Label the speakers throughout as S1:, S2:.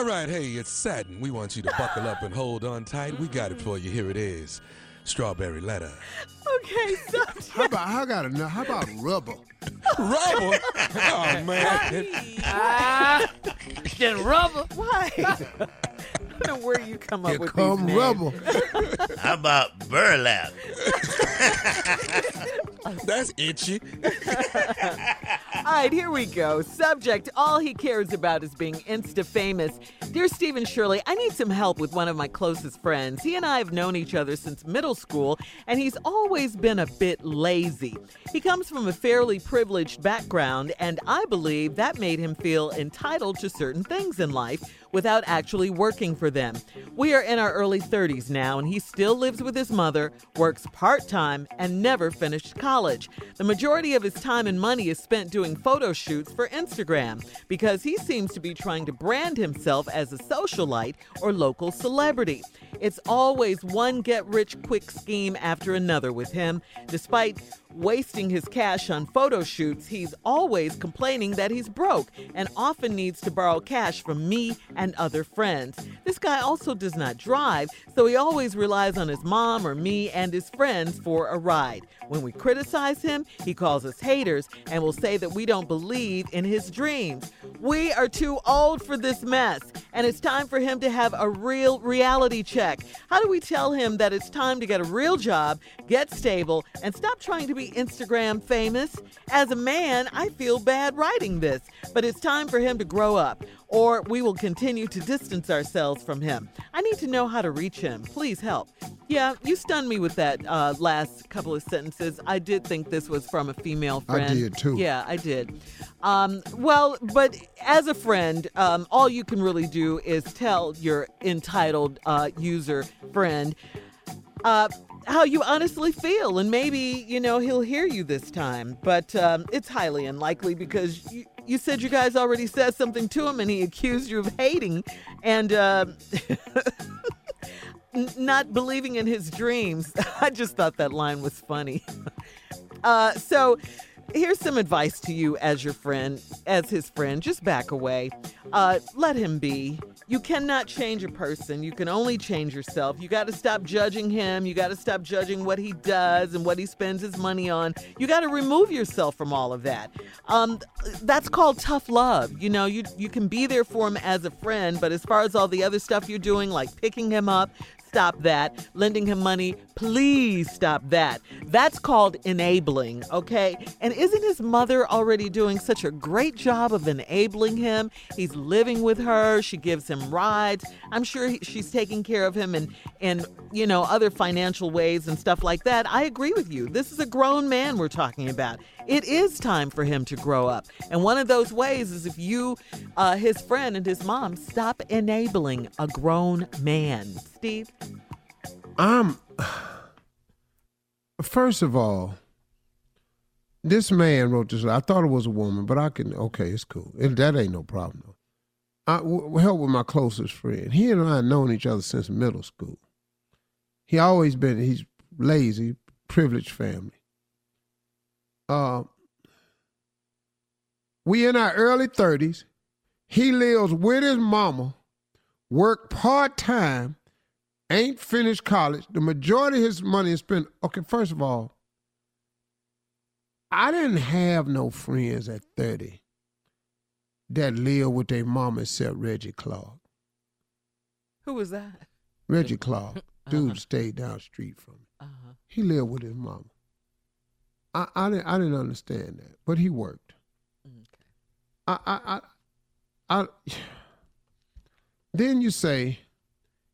S1: All right, hey, it's Satin. We want you to buckle up and hold on tight. We got it for you. Here it is. Strawberry letter.
S2: Okay, so
S3: How about how got a how about rubber?
S1: Rubber? oh, man.
S2: ah,
S4: Then rubber.
S2: why? I don't know where you come up
S3: Here
S2: with
S3: come
S2: these names.
S3: rubber.
S5: How about burlap?
S1: That's itchy.
S2: All right, here we go. Subject All he cares about is being Insta famous. Dear Stephen Shirley, I need some help with one of my closest friends. He and I have known each other since middle school, and he's always been a bit lazy. He comes from a fairly privileged background, and I believe that made him feel entitled to certain things in life without actually working for them. We are in our early 30s now, and he still lives with his mother, works part time, and never finished college. The majority of his time and money is spent doing photo shoots for Instagram because he seems to be trying to brand himself as a socialite or local celebrity. It's always one get rich quick scheme after another with him. Despite wasting his cash on photo shoots, he's always complaining that he's broke and often needs to borrow cash from me and other friends. This guy also does not drive, so he always relies on his mom or me and his friends for a ride. When we criticize him, he calls us haters and will say that we don't believe in his dreams. We are too old for this mess, and it's time for him to have a real reality check. How do we tell him that it's time to get a real job, get stable, and stop trying to be Instagram famous? As a man, I feel bad writing this, but it's time for him to grow up, or we will continue to distance ourselves from him. I need to know how to reach him. Please help. Yeah, you stunned me with that uh, last couple of sentences. I did think this was from a female friend.
S3: I did, too.
S2: Yeah, I did. Um, well, but as a friend, um, all you can really do is tell your entitled uh, user friend uh, how you honestly feel, and maybe you know he'll hear you this time. But um, it's highly unlikely because you, you said you guys already said something to him, and he accused you of hating and uh, not believing in his dreams. I just thought that line was funny. Uh, so here's some advice to you as your friend, as his friend. Just back away. Uh, let him be. You cannot change a person. You can only change yourself. You got to stop judging him. You got to stop judging what he does and what he spends his money on. You got to remove yourself from all of that. Um, that's called tough love. You know, you you can be there for him as a friend, but as far as all the other stuff you're doing, like picking him up, stop that. Lending him money, please stop that. That's called enabling, okay? And isn't his mother already doing such a great job of enabling him? He's living with her, she gives him rides. I'm sure he, she's taking care of him and and you know, other financial ways and stuff like that. I agree with you. This is a grown man we're talking about. It is time for him to grow up. And one of those ways is if you, uh, his friend and his mom, stop enabling a grown man. Steve?
S3: I'm. First of all, this man wrote this. I thought it was a woman, but I can. Okay, it's cool. It, that ain't no problem though. I w- help with my closest friend. He and I have known each other since middle school. He always been. He's lazy, privileged family. Uh, we in our early thirties. He lives with his mama, work part time, ain't finished college. The majority of his money is spent. Okay, first of all, I didn't have no friends at 30 that live with their mama except Reggie Clark.
S2: Who was that?
S3: Reggie Clark, dude stayed down the street from me.
S2: Uh-huh.
S3: He lived with his mama. I, I didn't I didn't understand that, but he worked. Mm, I I I, I then you say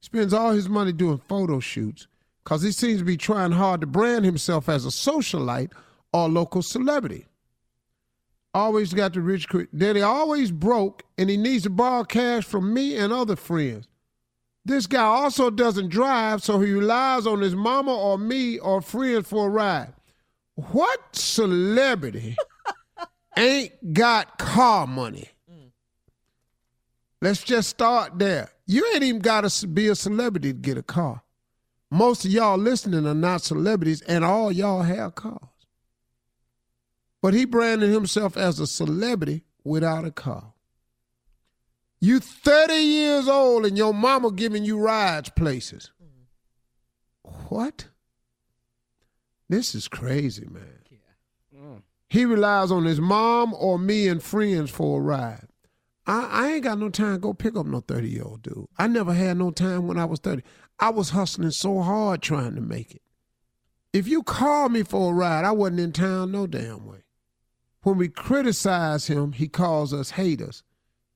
S3: spends all his money doing photo shoots because he seems to be trying hard to brand himself as a socialite or local celebrity. Always got the rich. cre- Then he always broke, and he needs to borrow cash from me and other friends. This guy also doesn't drive, so he relies on his mama or me or friends for a ride. What celebrity ain't got car money? Let's just start there. You ain't even got to be a celebrity to get a car. Most of y'all listening are not celebrities, and all y'all have cars. But he branded himself as a celebrity without a car. You 30 years old and your mama giving you rides places. What? This is crazy, man. Mm. He relies on his mom or me and friends for a ride. I, I ain't got no time to go pick up no 30 year old dude. I never had no time when I was 30. I was hustling so hard trying to make it. If you called me for a ride, I wasn't in town no damn way. When we criticize him, he calls us haters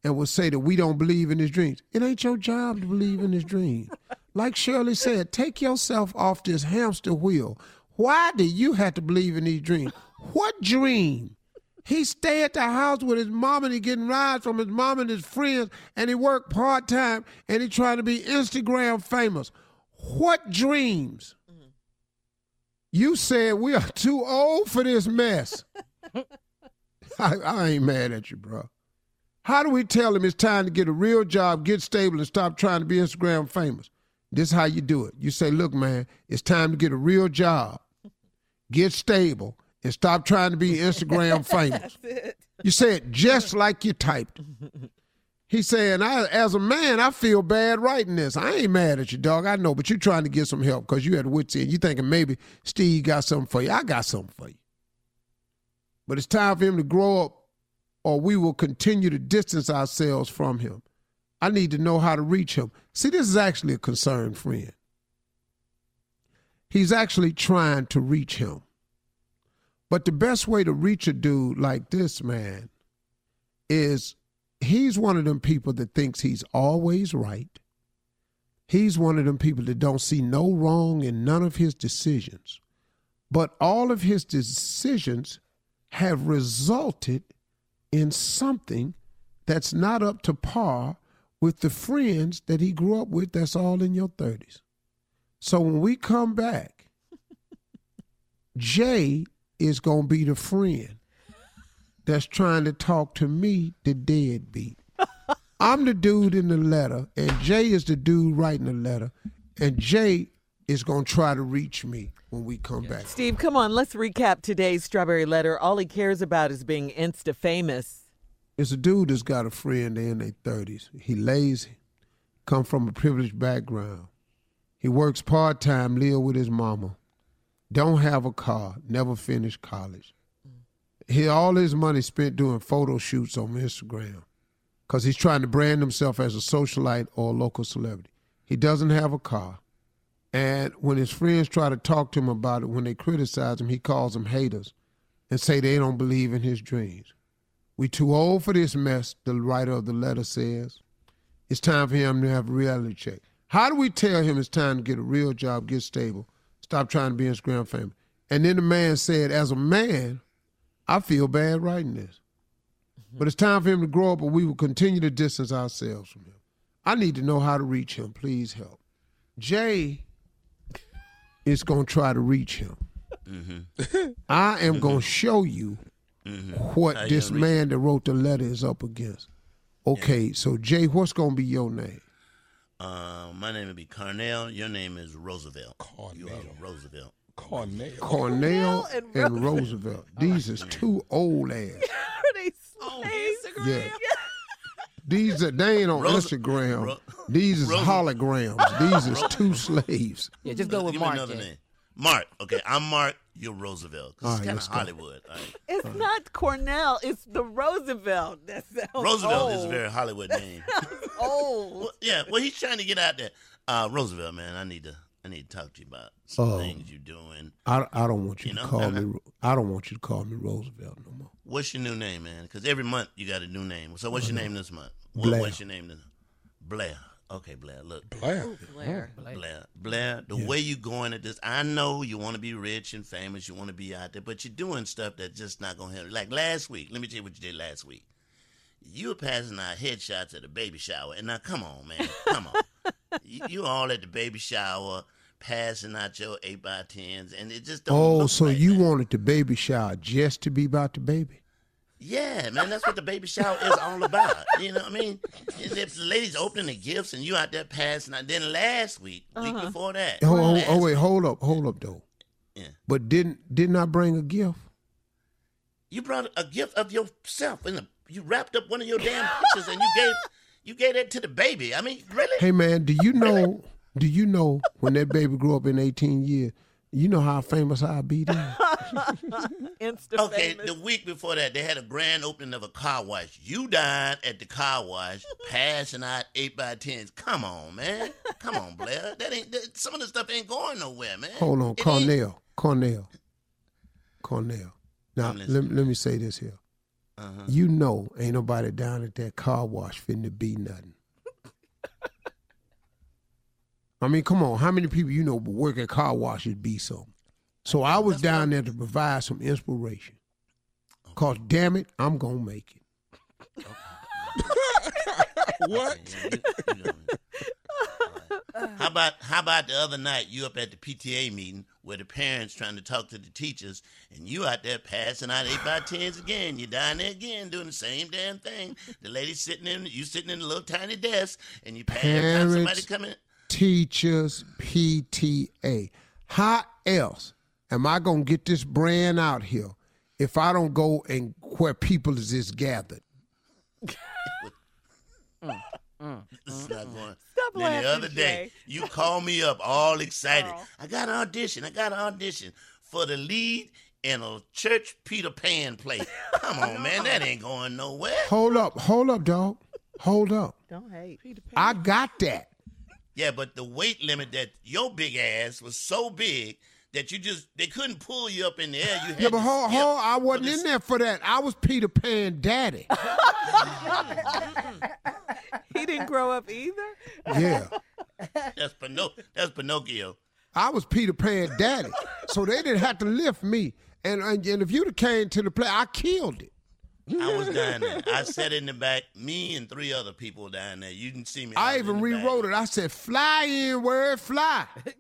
S3: and will say that we don't believe in his dreams. It ain't your job to believe in his dreams. Like Shirley said, take yourself off this hamster wheel. Why do you have to believe in these dreams? What dream? He stay at the house with his mom and he getting rides from his mom and his friends and he work part time and he trying to be Instagram famous. What dreams? You said we are too old for this mess. I, I ain't mad at you, bro. How do we tell him it's time to get a real job, get stable, and stop trying to be Instagram famous? This is how you do it. You say, look, man, it's time to get a real job, get stable, and stop trying to be Instagram famous. You say it just like you typed. He saying, I, as a man, I feel bad writing this. I ain't mad at you, dog. I know, but you're trying to get some help because you had wits end. You thinking maybe Steve got something for you. I got something for you. But it's time for him to grow up or we will continue to distance ourselves from him. I need to know how to reach him. See, this is actually a concerned friend. He's actually trying to reach him. But the best way to reach a dude like this man is he's one of them people that thinks he's always right. He's one of them people that don't see no wrong in none of his decisions. But all of his decisions have resulted in something that's not up to par with the friends that he grew up with that's all in your 30s. So when we come back, Jay is going to be the friend that's trying to talk to me, the deadbeat. I'm the dude in the letter, and Jay is the dude writing the letter, and Jay is going to try to reach me when we come back.
S2: Steve, come on, let's recap today's strawberry letter. All he cares about is being insta famous.
S3: It's a dude that's got a friend in their thirties. He lazy, come from a privileged background. He works part time, live with his mama. Don't have a car, never finished college. He all his money spent doing photo shoots on Instagram. Cause he's trying to brand himself as a socialite or a local celebrity. He doesn't have a car. And when his friends try to talk to him about it, when they criticize him, he calls them haters and say they don't believe in his dreams. We too old for this mess, the writer of the letter says. It's time for him to have a reality check. How do we tell him it's time to get a real job, get stable, stop trying to be Instagram famous? And then the man said, as a man, I feel bad writing this. But it's time for him to grow up or we will continue to distance ourselves from him. I need to know how to reach him. Please help. Jay is going to try to reach him. I am going to show you what
S4: How
S3: this man that wrote the letter is up against. Okay, so Jay, what's going to be your name?
S4: Uh, my name would be Carnell. Your name is Roosevelt. You are
S1: Cornell.
S4: Roosevelt.
S1: Cornell.
S3: Cornell
S2: and
S3: and Roosevelt. These is two old ass.
S2: Are they slaves?
S3: Yeah. These are they ain't on
S4: Rose-
S3: Instagram.
S4: Ro-
S3: These is
S4: Rose-
S3: holograms. These is two slaves.
S5: Yeah, just go with
S4: Give me
S5: Mark.
S4: another name. Mark. Okay, I'm Mark. You're Roosevelt.
S3: All
S4: it's kind of. Hollywood. All right.
S2: It's not Cornell, it's the Roosevelt. That sounds
S4: Roosevelt is a very Hollywood name.
S2: old.
S4: well, yeah, well, he's trying to get out there. Uh, Roosevelt, man, I need to, I need to talk to you about some things you're doing.
S3: I, I don't want you,
S4: You
S3: to
S4: know,
S3: call me. I don't want you to call me Roosevelt no more.
S4: What's your new name, man? Because every month you got a new name. So what's your name this month? What,
S3: Blair.
S4: What's your name this? Blair. Okay, Blair. Look,
S1: Blair.
S2: Blair.
S4: Blair, Blair, the way you going at this, I know you want to be rich and famous, you want to be out there, but you're doing stuff that's just not gonna help. Like last week, let me tell you what you did last week. You were passing out headshots at the baby shower, and now come on, man, come on. you, you all at the baby shower, passing out your eight by tens, and it just don't.
S3: Oh,
S4: look
S3: so
S4: right,
S3: you
S4: man.
S3: wanted the baby shower just to be about the baby?
S4: Yeah, man, that's what the baby shower is all about. You know what I mean? And if the ladies opening the gifts and you out there passing out, then last week, week uh-huh. before that,
S3: Oh, oh, oh, wait, hold up, hold up, though.
S4: Yeah.
S3: But didn't didn't I bring a gift?
S4: You brought a gift of yourself and you wrapped up one of your damn pictures and you gave You gave that to the baby. I mean, really?
S3: Hey man, do you know? Do you know when that baby grew up in 18 years? You know how famous I'll be then.
S2: Insta
S4: Okay,
S2: famous.
S4: the week before that, they had a grand opening of a car wash. You dined at the car wash, passing out eight by tens. Come on, man. Come on, Blair. That ain't that, some of the stuff ain't going nowhere, man.
S3: Hold on,
S4: It ain't-
S3: Cornell, Cornell, Cornell. Now let, let me say this here.
S4: Uh-huh.
S3: You know, ain't nobody down at that car wash finna be nothing. I mean, come on, how many people you know work at car washes be something? So I was down there to provide some inspiration. Cause damn it, I'm gonna make it.
S1: What?
S4: Yeah, you- you know. How about how about the other night you up at the PTA meeting where the parents trying to talk to the teachers and you out there passing out eight by tens again. You're down there again doing the same damn thing. The lady sitting in you sitting in a little tiny desk and you pass every time somebody
S3: Parents. Teachers PTA. How else am I gonna get this brand out here if I don't go and where people is just gathered?
S4: This is not going.
S2: Stop
S4: then
S2: laughing,
S4: the other day,
S2: Jay.
S4: you called me up all excited.
S2: Oh.
S4: I got an audition. I got an audition for the lead in a church Peter Pan play. Come on, man, that ain't going nowhere.
S3: Hold up, hold up, dog. Hold up.
S2: Don't hate. Peter Pan.
S3: I got that.
S4: Yeah, but the weight limit that your big ass was so big that you just they couldn't pull you up in the air. You had
S3: Yeah, but
S4: to
S3: hold, hold, I wasn't
S4: the
S3: in there for that. I was Peter Pan daddy.
S2: he didn't grow up either.
S3: Yeah.
S4: That's Pino- That's Pinocchio.
S3: I was Peter Pan daddy. So they didn't have to lift me. And, and, and if you'd have came to the play, I killed it.
S4: I was down there. I sat in the back. Me and three other people down there. You didn't see me.
S3: I even
S4: in the back.
S3: rewrote it. I said, fly in, word, fly.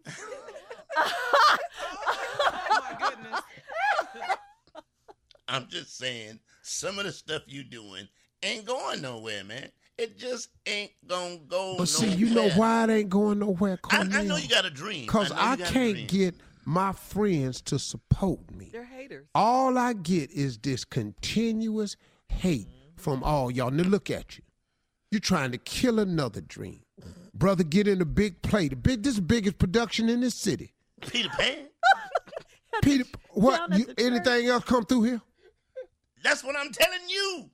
S4: Oh I'm just saying, some of the stuff you doing ain't going nowhere, man. It just ain't gonna go.
S3: But see, you know why it ain't going nowhere,
S4: I, I know you got a dream.
S3: Because
S4: know
S3: I,
S4: you got a
S3: can't get my friends to support me.
S2: They're haters.
S3: All I get is this continuous hate from all y'all. Now look at you. You're trying to kill another dream. Brother, get in the big play. The big this is the biggest production in this city.
S4: Peter Pan.
S3: Peter what you,
S2: the church.
S3: anything else come through here?
S4: That's what I'm telling you.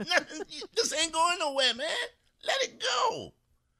S4: Nothing, this ain't going nowhere, man. Let it go.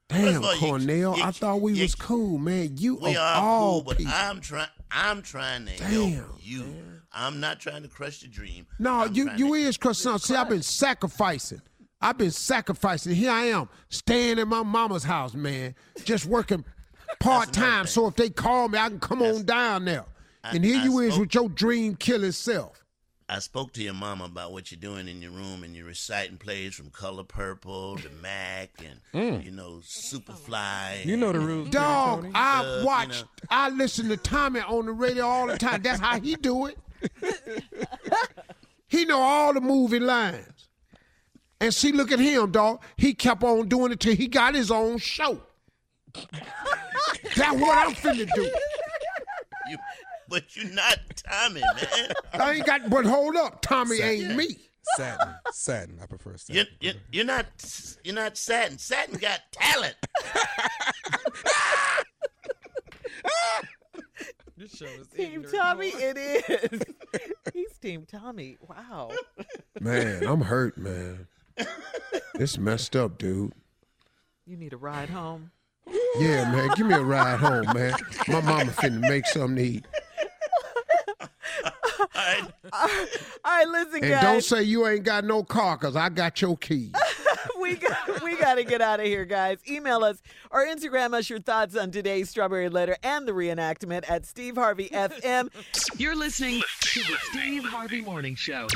S3: Damn,
S4: all,
S3: Cornell.
S4: you-
S3: I thought we
S4: you-
S3: was cool, man. You
S4: We
S3: of
S4: are
S3: all
S4: cool, but. I'm trying. I'm trying to
S3: Damn,
S4: help you. I'm not trying to crush the dream.
S3: No,
S4: I'm
S3: you you is cause son, see, I've been sacrificing. I've been sacrificing. Here I am, staying in my mama's house, man, just working part time. So if they call me, I can come on down there.
S4: I-
S3: and here
S4: I
S3: you is with your dream killing self.
S4: I spoke to your mama about what you're doing in your room, and you're reciting plays from Color Purple to Mack, and you know Superfly.
S1: You know the rules.
S3: Dog,
S1: Tony.
S3: I
S4: Uh, you
S3: watch,
S4: know.
S3: I listen to Tommy on the radio all the time. That's how he do it. he know all the movie lines. And see, look at him, dog. He kept on doing it till he got his own show. That's what I'm finna do.
S4: You, but you're not Tommy, man.
S3: I ain't got, but hold up, Tommy ain't me.
S1: Satin. Satin. I prefer satin.
S4: You're, you're, you're not. You're not Satin. Satin got talent.
S1: This show is
S2: Team Tommy, it is. He's Team Tommy. Wow.
S3: Man, I'm hurt, man. It's messed up, dude.
S2: You need a ride home.
S3: Yeah, man, give me a ride home, man. My mama finna make something to eat.
S4: All right.
S2: All right, listen,
S3: And
S2: guys.
S3: don't say you ain't got no car, cause I got your keys.
S2: we got we got to get out of here, guys. Email us or Instagram us your thoughts on today's Strawberry Letter and the reenactment at Steve Harvey FM.
S5: You're listening to the Steve Harvey Morning Show.